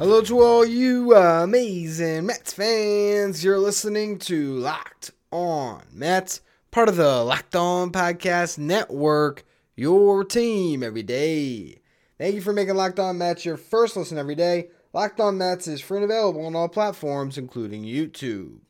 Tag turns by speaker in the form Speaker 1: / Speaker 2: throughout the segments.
Speaker 1: Hello to all you amazing Mets fans. You're listening to Locked On Mets, part of the Locked On Podcast Network, your team every day. Thank you for making Locked On Mets your first listen every day. Locked On Mets is free and available on all platforms, including YouTube.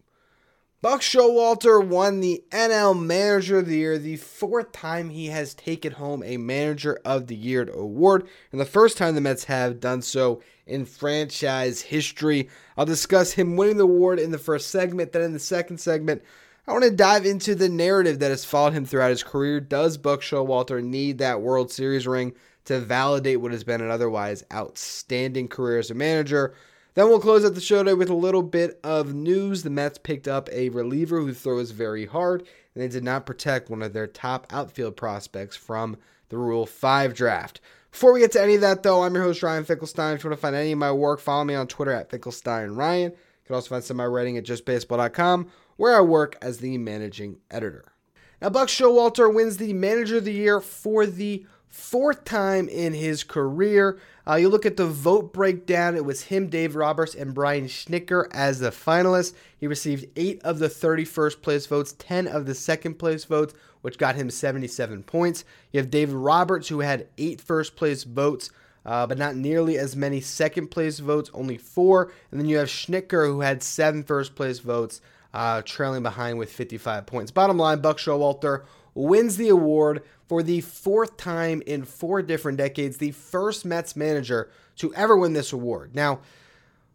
Speaker 1: Buck Showalter won the NL Manager of the Year, the fourth time he has taken home a Manager of the Year award, and the first time the Mets have done so in franchise history. I'll discuss him winning the award in the first segment. Then in the second segment, I want to dive into the narrative that has followed him throughout his career. Does Buck Showalter need that World Series ring to validate what has been an otherwise outstanding career as a manager? Then we'll close out the show today with a little bit of news. The Mets picked up a reliever who throws very hard, and they did not protect one of their top outfield prospects from the Rule 5 draft. Before we get to any of that, though, I'm your host, Ryan Finkelstein. If you want to find any of my work, follow me on Twitter at Finkelstein Ryan. You can also find some of my writing at justbaseball.com, where I work as the managing editor. Now, Buck Showalter wins the Manager of the Year for the fourth time in his career. Uh, you look at the vote breakdown, it was him, Dave Roberts, and Brian Snitker as the finalists. He received 8 of the 31st place votes, 10 of the second place votes, which got him 77 points. You have David Roberts, who had eight first place votes. Uh, but not nearly as many second place votes, only four. And then you have Schnicker, who had seven first place votes, uh, trailing behind with 55 points. Bottom line, Buck Showalter wins the award for the fourth time in four different decades, the first Mets manager to ever win this award. Now,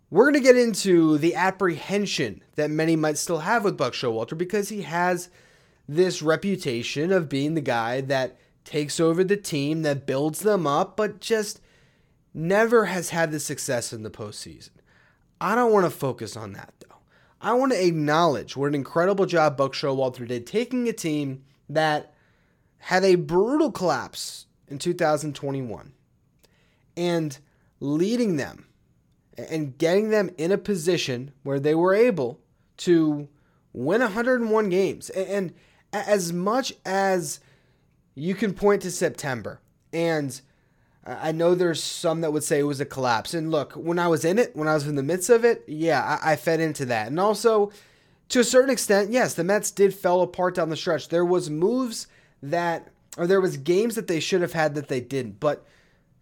Speaker 1: we're going to get into the apprehension that many might still have with Buck Showalter because he has this reputation of being the guy that takes over the team, that builds them up, but just never has had the success in the postseason. I don't want to focus on that though. I want to acknowledge what an incredible job Buck Showalter did taking a team that had a brutal collapse in 2021 and leading them and getting them in a position where they were able to win 101 games. And as much as you can point to September, and I know there's some that would say it was a collapse. And look, when I was in it, when I was in the midst of it, yeah, I, fed into that. And also, to a certain extent, yes, the Mets did fell apart down the stretch. There was moves that, or there was games that they should have had that they didn't. But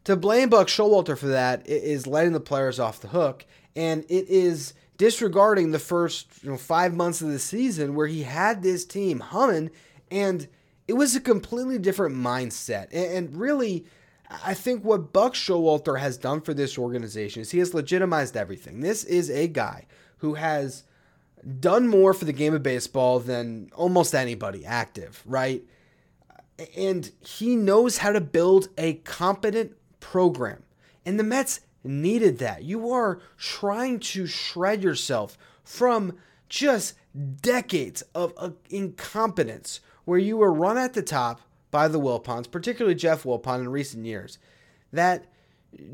Speaker 1: to blame Buck Showalter for that is letting the players off the hook, and it is disregarding the first you know, five months of the season where he had this team humming, and it was a completely different mindset. And really, I think what Buck Showalter has done for this organization is he has legitimized everything. This is a guy who has done more for the game of baseball than almost anybody active, right? and he knows how to build a competent program. And the Mets needed that. You are trying to shred yourself from just decades of uh, incompetence where you were run at the top by the Wilpons, particularly Jeff Wilpon in recent years, that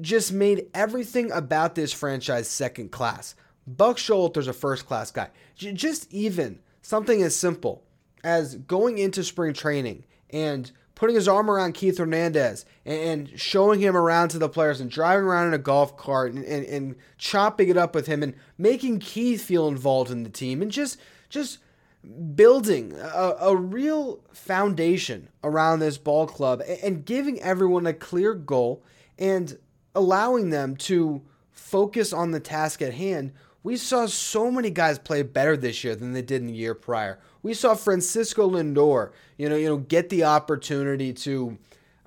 Speaker 1: just made everything about this franchise second class. Buck Showalter's a first class guy. Just even something as simple as going into spring training and putting his arm around Keith Hernandez and, showing him around to the players and driving around in a golf cart and, and, and chopping it up with him and making Keith feel involved in the team and just just building a, a real foundation around this ball club and, and giving everyone a clear goal and allowing them to focus on the task at hand. We saw so many guys play better this year than they did in the year prior. We saw Francisco Lindor, you know, you know, get the opportunity to,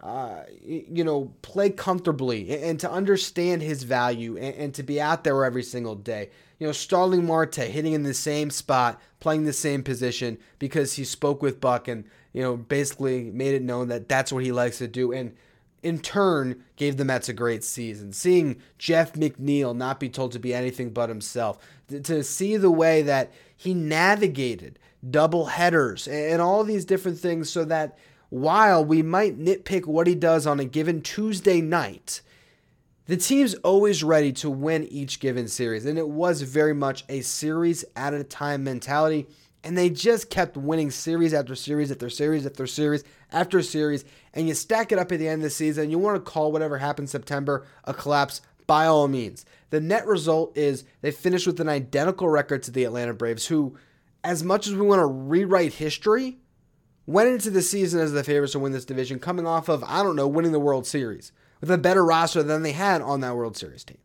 Speaker 1: uh, you know, play comfortably and, to understand his value and, and, to be out there every single day. You know, Starling Marte hitting in the same spot, playing the same position because he spoke with Buck and you know basically made it known that that's what he likes to do. And in turn gave the Mets a great season. Seeing Jeff McNeil not be told to be anything but himself, to see the way that he navigated double headers and all these different things so that while we might nitpick what he does on a given Tuesday night, the team's always ready to win each given series. And it was very much a series at a time mentality. And they just kept winning series after series after series after series after series. And you stack it up at the end of the season. You want to call whatever happened September a collapse by all means. The net result is they finished with an identical record to the Atlanta Braves, who, as much as we want to rewrite history, went into the season as the favorites to win this division, coming off of, I don't know, winning the World Series with a better roster than they had on that World Series team.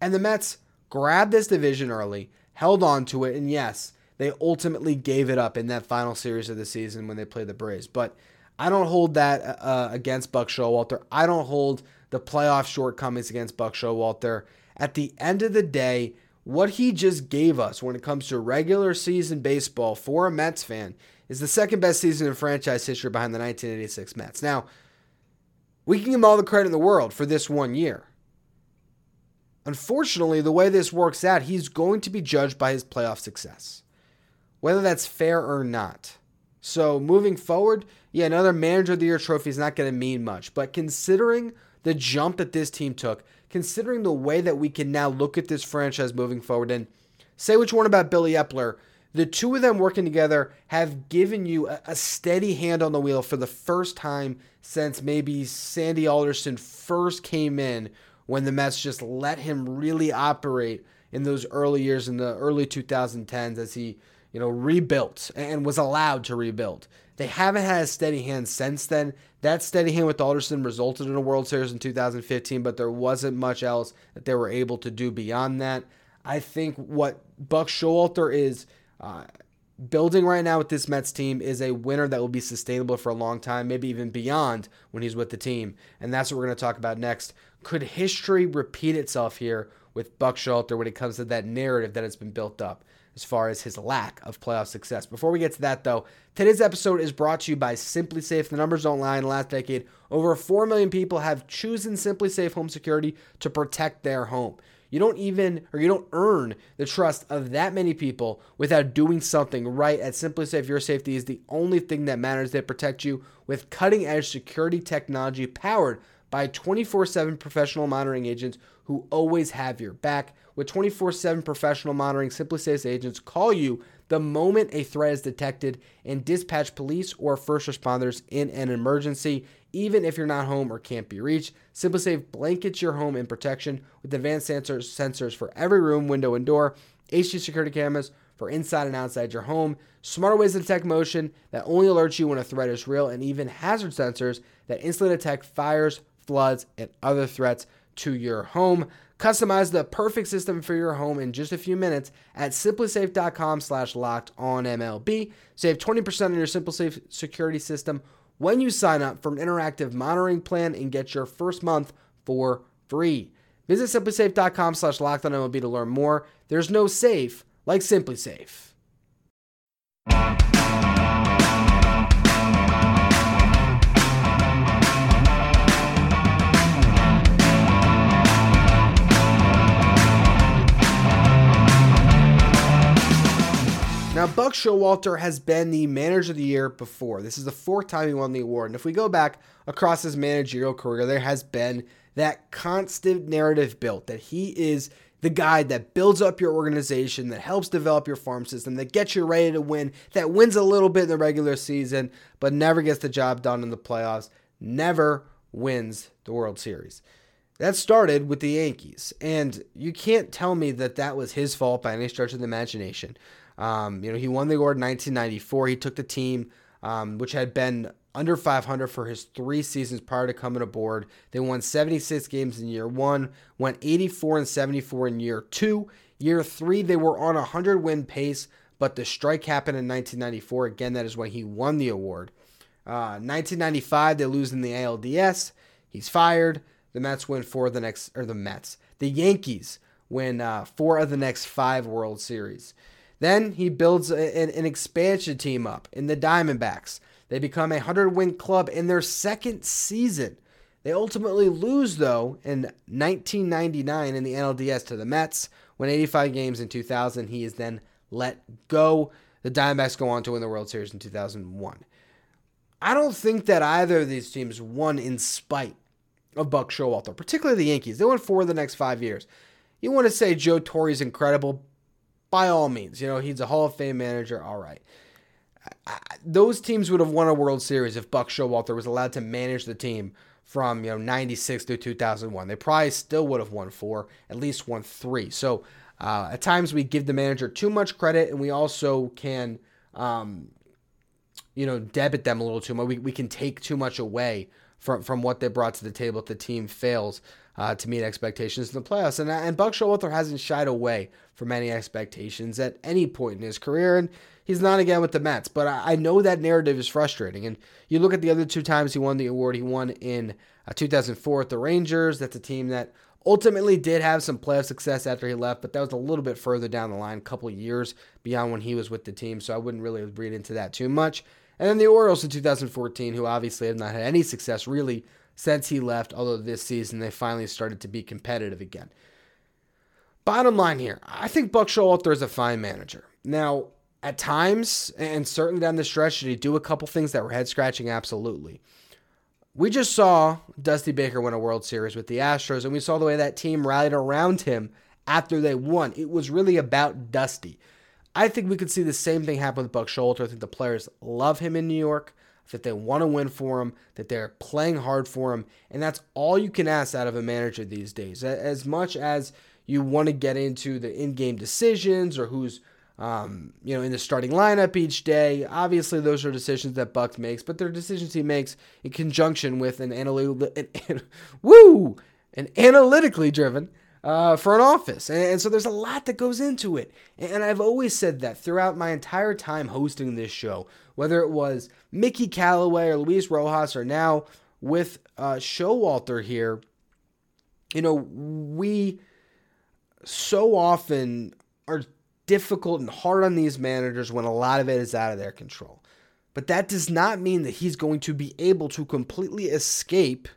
Speaker 1: And the Mets grabbed this division early, held on to it, and yes, they ultimately gave it up in that final series of the season when they played the Braves. But I don't hold that uh, against Buck Showalter. I don't hold the playoff shortcomings against Buck Showalter. At the end of the day, what he just gave us when it comes to regular season baseball for a Mets fan is the second best season in franchise history behind the 1986 Mets. Now, we can give him all the credit in the world for this one year. Unfortunately, the way this works out, he's going to be judged by his playoff success, whether that's fair or not. So, moving forward, yeah, another manager of the year trophy is not going to mean much. But considering the jump that this team took, considering the way that we can now look at this franchise moving forward, and say what you want about Billy Eppler, the two of them working together have given you a, a, steady hand on the wheel for the first time since maybe Sandy Alderson first came in when the Mets just let him really operate in those early years in the early 2010s as he, you know, rebuilt and was allowed to rebuild. They haven't had a steady hand since then. That steady hand with Alderson resulted in a World Series in 2015, but there wasn't much else that they were able to do beyond that. I think what Buck Showalter is uh, building right now with this Mets team is a winner that will be sustainable for a long time, maybe even beyond when he's with the team. And that's what we're going to talk about next. Could history repeat itself here with Buck Showalter when it comes to that narrative that has been built up as far as his lack of playoff success? Before we get to that, though, today's episode is brought to you by SimpliSafe. The numbers don't lie. In the last decade, over 4 million people have chosen SimpliSafe Home Security to protect their home. You don't even, or you don't earn the trust of that many people without doing something right. At SimpliSafe, your safety is the only thing that matters. They protect you with cutting edge security technology powered by 24 7 professional monitoring agents who always have your back. With 24 7 professional monitoring, SimpliSafe's agents call you the moment a threat is detected and dispatch police or first responders in an emergency even if you're not home or can't be reached. SimpliSafe blankets your home in protection with advanced sensors, sensors for every room, window, and door, HD security cameras for inside and outside your home, smarter ways to detect motion that only alerts you when a threat is real, and even hazard sensors that instantly detect fires, floods, and other threats to your home. Customize the perfect system for your home in just a few minutes at simplisafe.com slash locked on MLB. Save 20% on your SimpliSafe security system when you sign up for an interactive monitoring plan and get your first month for free. Visit simplisafe.com slash locked on MLB to learn more. There's no safe like SimpliSafe. Now, Buck Showalter has been the manager of the year before. This is the fourth time he won the award. And if we go back across his managerial career, there has been that constant narrative built that he is the guy that builds up your organization, that helps develop your farm system, that gets you ready to win, that wins a little bit in the regular season, but never gets the job done in the playoffs, never wins the World Series. That started with the Yankees, and you can't tell me that that was his fault by any stretch of the imagination. Um, you know, he won the award in 1994. He took the team, um, which had been under 500 for his three seasons prior to coming aboard. They won 76 games in year one, went 84 and 74 in year two. Year three, they were on a 100 win pace, but the strike happened in 1994. Again, that is when he won the award. Uh, 1995, they lose in the ALDS. He's fired. The Mets win four of the next, or the Mets. The Yankees win uh, four of the next five World Series. Then he builds an, an expansion team up in the Diamondbacks. They become a 100 win club in their second season. They ultimately lose, though, in 1999 in the NLDS to the Mets. When 85 games in 2000, he is then let go. The Diamondbacks go on to win the World Series in 2001. I don't think that either of these teams won in spite of Buck Showalter, particularly the Yankees. They won four of the next five years. You want to say Joe Torre's incredible? By all means. You know, he's a Hall of Fame manager. All right. I, those teams would have won a World Series if Buck Showalter was allowed to manage the team from you know 96 to 2001 they probably still would have won four at least won three so uh, at times we give the manager too much credit and we also can um, you know debit them a little too much we, we can take too much away from, from what they brought to the table if the team fails uh, to meet expectations in the playoffs and, and buck showalter hasn't shied away from any expectations at any point in his career and he's not again with the Mets. But I, I, know that narrative is frustrating. And you look at the other two times he won the award. He won in uh, 2004 at the Rangers. That's a team that ultimately did have some playoff success after he left, but that was a little bit further down the line, a couple years beyond when he was with the team. So I wouldn't really read into that too much. And then the Orioles in 2014, who obviously have not had any success really since he left, although this season they finally started to be competitive again. Bottom line here, I think Buck Showalter is a fine manager. Now, at times, and certainly down the stretch, did he do a couple things that were head scratching? Absolutely. We just saw Dusty Baker win a World Series with the Astros, and we saw the way that team rallied around him after they won. It was really about Dusty. I think we could see the same thing happen with Buck Showalter. I think the players love him in New York, that they want to win for him, that they're playing hard for him, and that's all you can ask out of a manager these days. As much as you want to get into the in-game decisions or who's um, you know, in the starting lineup each day. Obviously, those are decisions that Buck makes, but they're decisions he makes in conjunction with an analytical, an, an, woo, an analytically driven uh, front office. And, and, so there's a lot that goes into it. And I've always said that throughout my entire time hosting this show, whether it was Mickey Callaway or Luis Rojas or now with uh, Showalter here, you know, we so often are difficult and hard on these managers when a lot of it is out of their control. But that does not mean that he's going to be able to completely escape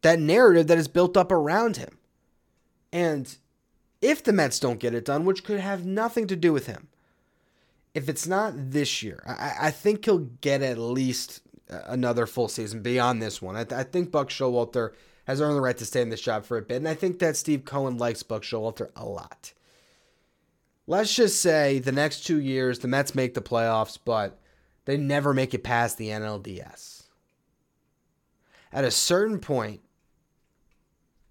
Speaker 1: that narrative that is built up around him. And if the Mets don't get it done, which could have nothing to do with him, if it's not this year, I, I think he'll get at least uh, another full season beyond this one. I, I think Buck Showalter has earned the right to stay in this job for a bit, and I think that Steve Cohen likes Buck Showalter a lot let's just say the next two years the Mets make the playoffs, but they never make it past the NLDS. At a certain point,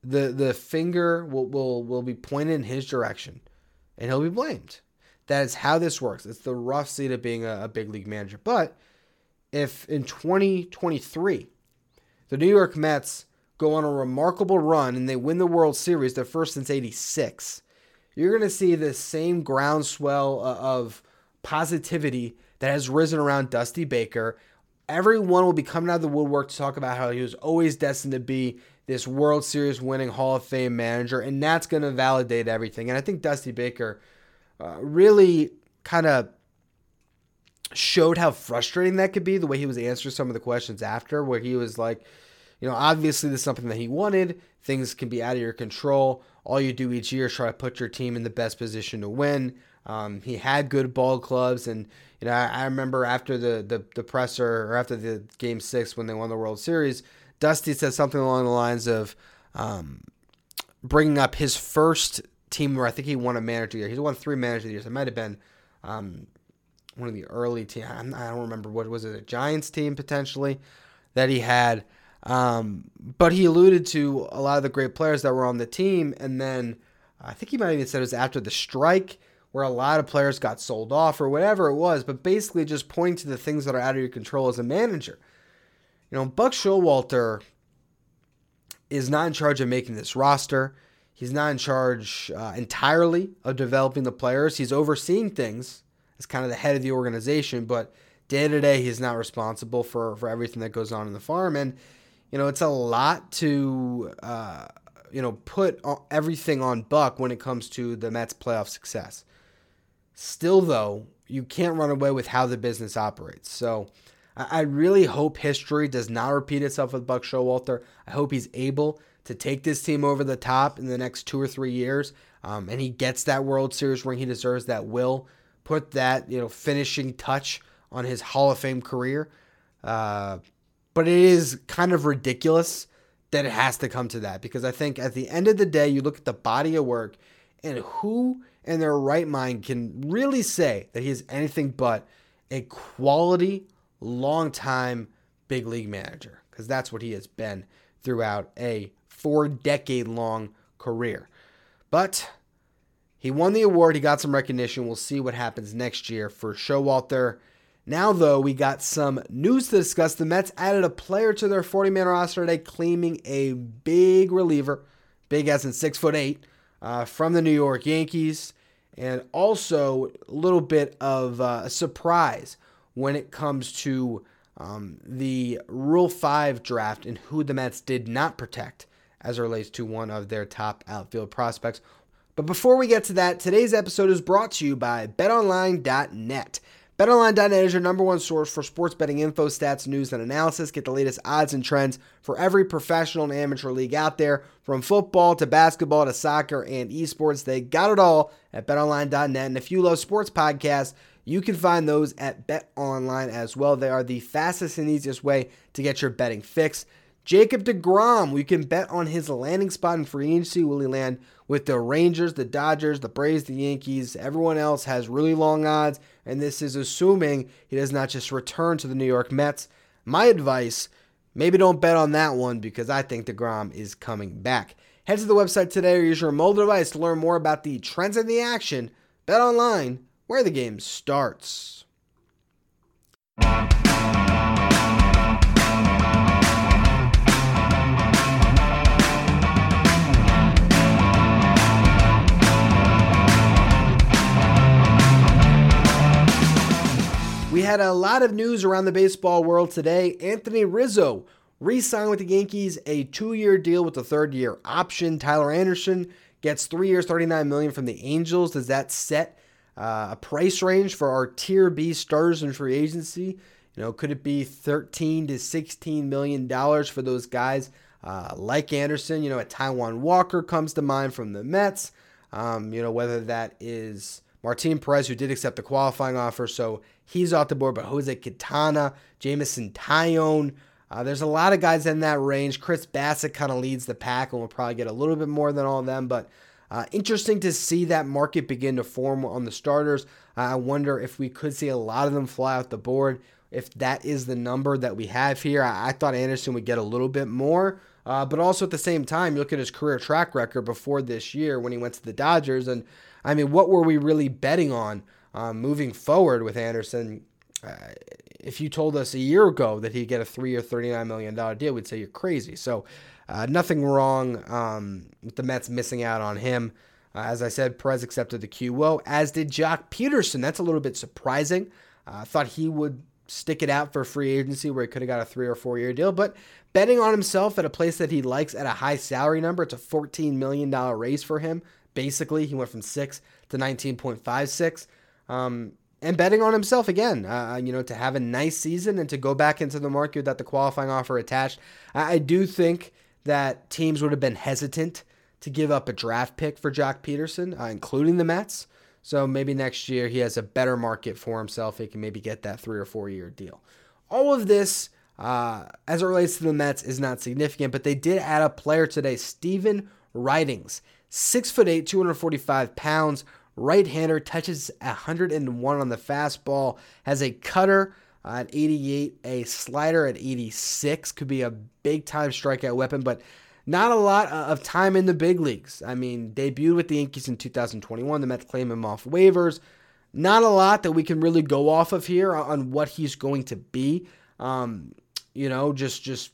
Speaker 1: the the finger will, will, will be pointed in his direction and he'll be blamed. That is how this works. It's the rough seat of being a, a big league manager. But if in 2023 the New York Mets go on a remarkable run and they win the World Series, their first since 86, you're going to see the same groundswell of positivity that has risen around Dusty Baker. Everyone will be coming out of the woodwork to talk about how he was always destined to be this World Series winning Hall of Fame manager, and that's going to validate everything. And I think Dusty Baker uh, really kind of showed how frustrating that could be the way he was answering some of the questions after, where he was like, you know, obviously this is something that he wanted. Things can be out of your control all you do each year is try to put your team in the best position to win. Um, he had good ball clubs, and you know I, I, remember after the, the the presser or after the game six when they won the World Series, Dusty said something along the lines of um, bringing up his first team where I think he won a manager year. He's won three manager years. It might have been um, one of the early teams. I don't remember what was it, a Giants team potentially that he had. Um, but he alluded to a lot of the great players that were on the team, and then I think he might even said it was after the strike where a lot of players got sold off or whatever it was, but basically just pointing to the things that are out of your control as a manager. You know, Buck Showalter is not in charge of making this roster. He's not in charge uh, entirely of developing the players. He's overseeing things as kind of the head of the organization, but day to day, he's not responsible for, for everything that goes on in the farm. And you know, it's a lot to, uh, you know, put everything on Buck when it comes to the Mets' playoff success. Still, though, you can't run away with how the business operates. So I really hope history does not repeat itself with Buck Showalter. I hope he's able to take this team over the top in the next two or three years, um, and he gets that World Series ring he deserves. That will put that you know finishing touch on his Hall of Fame career. Uh, but it is kind of ridiculous that it has to come to that because I think at the end of the day, you look at the body of work and who in their right mind can really say that he is anything but a quality, long time big league manager because that's what he has been throughout a four decade long career. But he won the award, he got some recognition. We'll see what happens next year for Showalter now, though, we got some news to discuss. The Mets added a player to their 40 man roster today, claiming a big reliever, big as in six foot eight, uh, from the New York Yankees, and also a little bit of uh, a surprise when it comes to um, the Rule 5 draft and who the Mets did not protect as it relates to one of their top outfield prospects. But before we get to that, today's episode is brought to you by betonline.net. BetOnline.net is your number one source for sports betting info, stats, news, and analysis. Get the latest odds and trends for every professional and amateur league out there, from football to basketball to soccer and esports. They got it all at BetOnline.net. And if you love sports podcasts, you can find those at BetOnline as well. They are the fastest and easiest way to get your betting fix. Jacob DeGrom, we can bet on his landing spot in free agency. Will he land with the Rangers, the Dodgers, the Braves, the Yankees? Everyone else has really long odds, and this is assuming he does not just return to the New York Mets. My advice maybe don't bet on that one because I think DeGrom is coming back. Head to the website today or use your mobile device to learn more about the trends in the action. Bet online where the game starts. We had a lot of news around the baseball world today. Anthony Rizzo re signed with the Yankees, a two year deal with a third year option. Tyler Anderson gets three years, 39 million from the Angels. Does that set uh, a price range for our tier B stars in free agency? You know, could it be 13 to 16 million dollars for those guys uh, like Anderson? You know, a Taijuan Walker comes to mind from the Mets. Um, you know, whether that is Martin Perez, who did accept the qualifying offer, so he's off the board. But Jose Quintana, Jameson Taillon, uh, there's a lot of guys in that range. Chris Bassitt kind of leads the pack and will probably get a little bit more than all of them. But uh, interesting to see that market begin to form on the starters. Uh, I wonder if we could see a lot of them fly out the board. If that is the number that we have here, I, I thought Anderson would get a little bit more. Uh, but also at the same time, you look at his career track record before this year when he went to the Dodgers, and I mean, what were we really betting on um, moving forward with Anderson? Uh, if you told us a year ago that he'd get a three or $39 million deal, we'd say you're crazy. So uh, nothing wrong um, with the Mets missing out on him. Uh, as I said, Perez accepted the QO, as did Joc Pederson. That's a little bit surprising. Uh, I thought he would stick it out for free agency where he could have got a three or four year deal, but betting on himself at a place that he likes at a high salary number, it's a $14 million raise for him. Basically, he went from six to 19.56. Um, and betting on himself again, uh, you know, to have a nice season and to go back into the market without the qualifying offer attached. I, I do think that teams would have been hesitant to give up a draft pick for Joc Pederson, uh, including the Mets. So maybe next year he has a better market for himself. He can maybe get that three or four year deal. All of this, uh, as it relates to the Mets, is not significant, but they did add a player today, Stephen Ridings. Six foot eight, 245 pounds, right hander, touches 101 on the fastball, has a cutter at 88, a slider at 86. Could be a big time strikeout weapon, but not a lot of time in the big leagues. I mean, debuted with the Yankees in 2021. The Mets claim him off waivers. Not a lot that we can really go off of here on what he's going to be. Um, you know, just just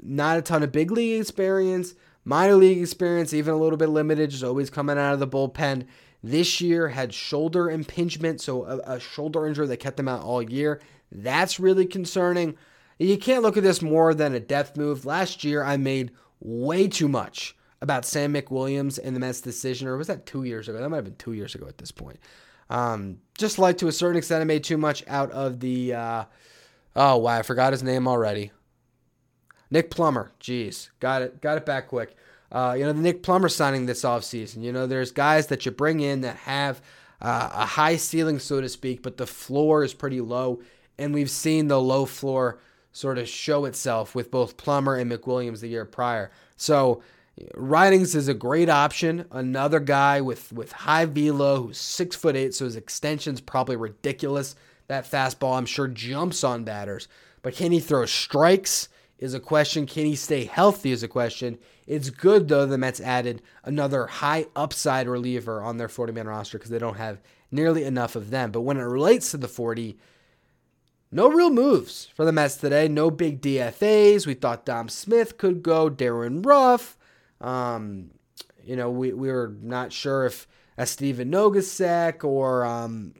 Speaker 1: not a ton of big league experience minor league experience, even a little bit limited, just always coming out of the bullpen. This year had shoulder impingement, so a, a shoulder injury that kept him out all year. That's really concerning. You can't look at this more than a death move. Last year, I made way too much about Sam McWilliams and the Mets' decision, or was that two years ago? That might have been two years ago at this point. Um, just like to a certain extent, I made too much out of the uh, Oh, wow, I forgot his name already. Nick Plummer. Jeez, got it, got it back quick. Uh, you know, the Nick Plummer signing this offseason. You know, there's guys that you bring in that have uh, a high ceiling, so to speak, but the floor is pretty low. And we've seen the low floor sort of show itself with both Plummer and McWilliams the year prior. So, Ridings is a great option. Another guy with with high velo who's six foot eight, so his extension's probably ridiculous. That fastball, I'm sure, jumps on batters. But can he throw strikes? Is a question. Can he stay healthy? Is a question. It's good though the Mets added another high upside reliever on their 40 man roster because they don't have nearly enough of them. But when it relates to the 40, no real moves for the Mets today. No big DFAs. We thought Dom Smith could go. Darin Ruf. Um, you know, we, we were not sure if Stephen Nogosek or, um,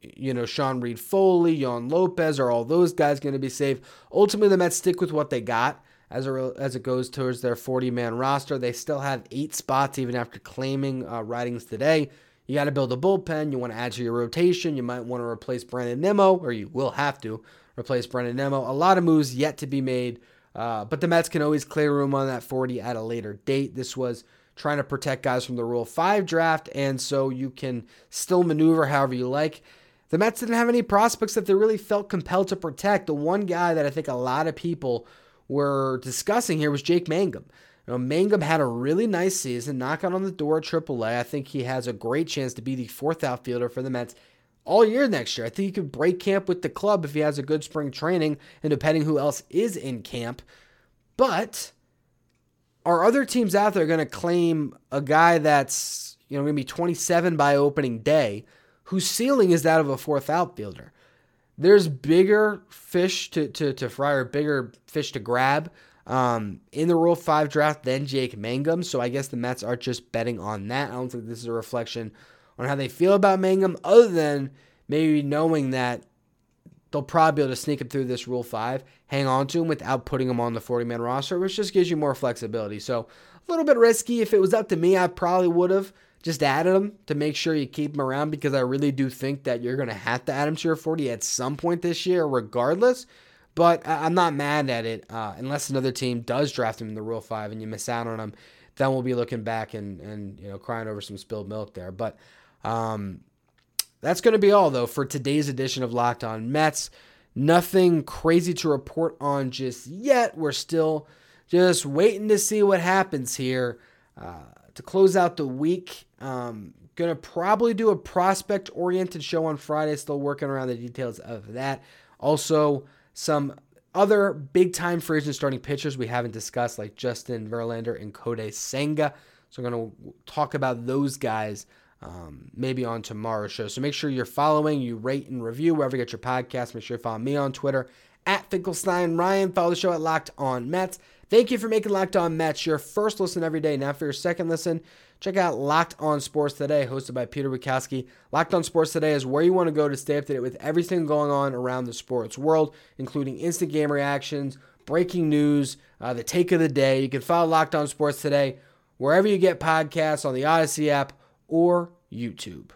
Speaker 1: you know, Sean Reid-Foley, Yoan Lopez, are all those guys going to be safe? Ultimately, the Mets stick with what they got as, a, as it goes towards their 40 man roster. They still have eight spots even after claiming uh, Ridings today. You got to build a bullpen. You want to add to your rotation. You might want to replace Brandon Nimmo, or you will have to replace Brandon Nimmo. A lot of moves yet to be made uh, but the Mets can always clear room on that 40 at a later date. This was trying to protect guys from the Rule 5 draft, and so you can still maneuver however you like. The Mets didn't have any prospects that they really felt compelled to protect. The one guy that I think a lot of people were discussing here was Jake Mangum. Know, Mangum had a really nice season, knocking on the door at AAA. I think he has a great chance to be the fourth outfielder for the Mets all year next year. I think he could break camp with the club if he has a good spring training and depending who else is in camp. But are other teams out there going to claim a guy that's, you know, going to be 27 by opening day whose ceiling is that of a fourth outfielder? There's bigger fish to, to, to fry or bigger fish to grab um, in the Rule 5 draft than Jake Mangum. So I guess the Mets are just betting on that. I don't think this is a reflection on how they feel about Mangum, other than maybe knowing that they'll probably be able to sneak him through this Rule 5, hang on to him without putting him on the 40 man roster, which just gives you more flexibility. So a little bit risky. If it was up to me, I probably would have just added him to make sure you keep him around because I really do think that you're going to have to add him to your 40 at some point this year, regardless. But I'm not mad at it uh, unless another team does draft him in the Rule 5 and you miss out on him. Then we'll be looking back and, and you know crying over some spilled milk there. But um, that's going to be all, though, for today's edition of Locked On Mets. Nothing crazy to report on just yet. We're still just waiting to see what happens here uh, to close out the week. Um, gonna probably do a prospect oriented show on Friday. Still working around the details of that. Also, some other big time free agent starting pitchers we haven't discussed, like Justin Verlander and Kodai Senga. So, I'm gonna talk about those guys um, maybe on tomorrow's show. So make sure you're following, you rate and review wherever you get your podcast. Make sure you follow me on Twitter at Finkelstein Ryan. Follow the show at Locked On Mets. Thank you for making Locked On Mets your first listen every day. Now for your second listen, check out Locked On Sports Today, hosted by Peter Bukowski. Locked On Sports Today is where you want to go to stay up to date with everything going on around the sports world, including instant game reactions, breaking news, uh, the take of the day. You can follow Locked On Sports Today wherever you get podcasts on the Odyssey app or YouTube.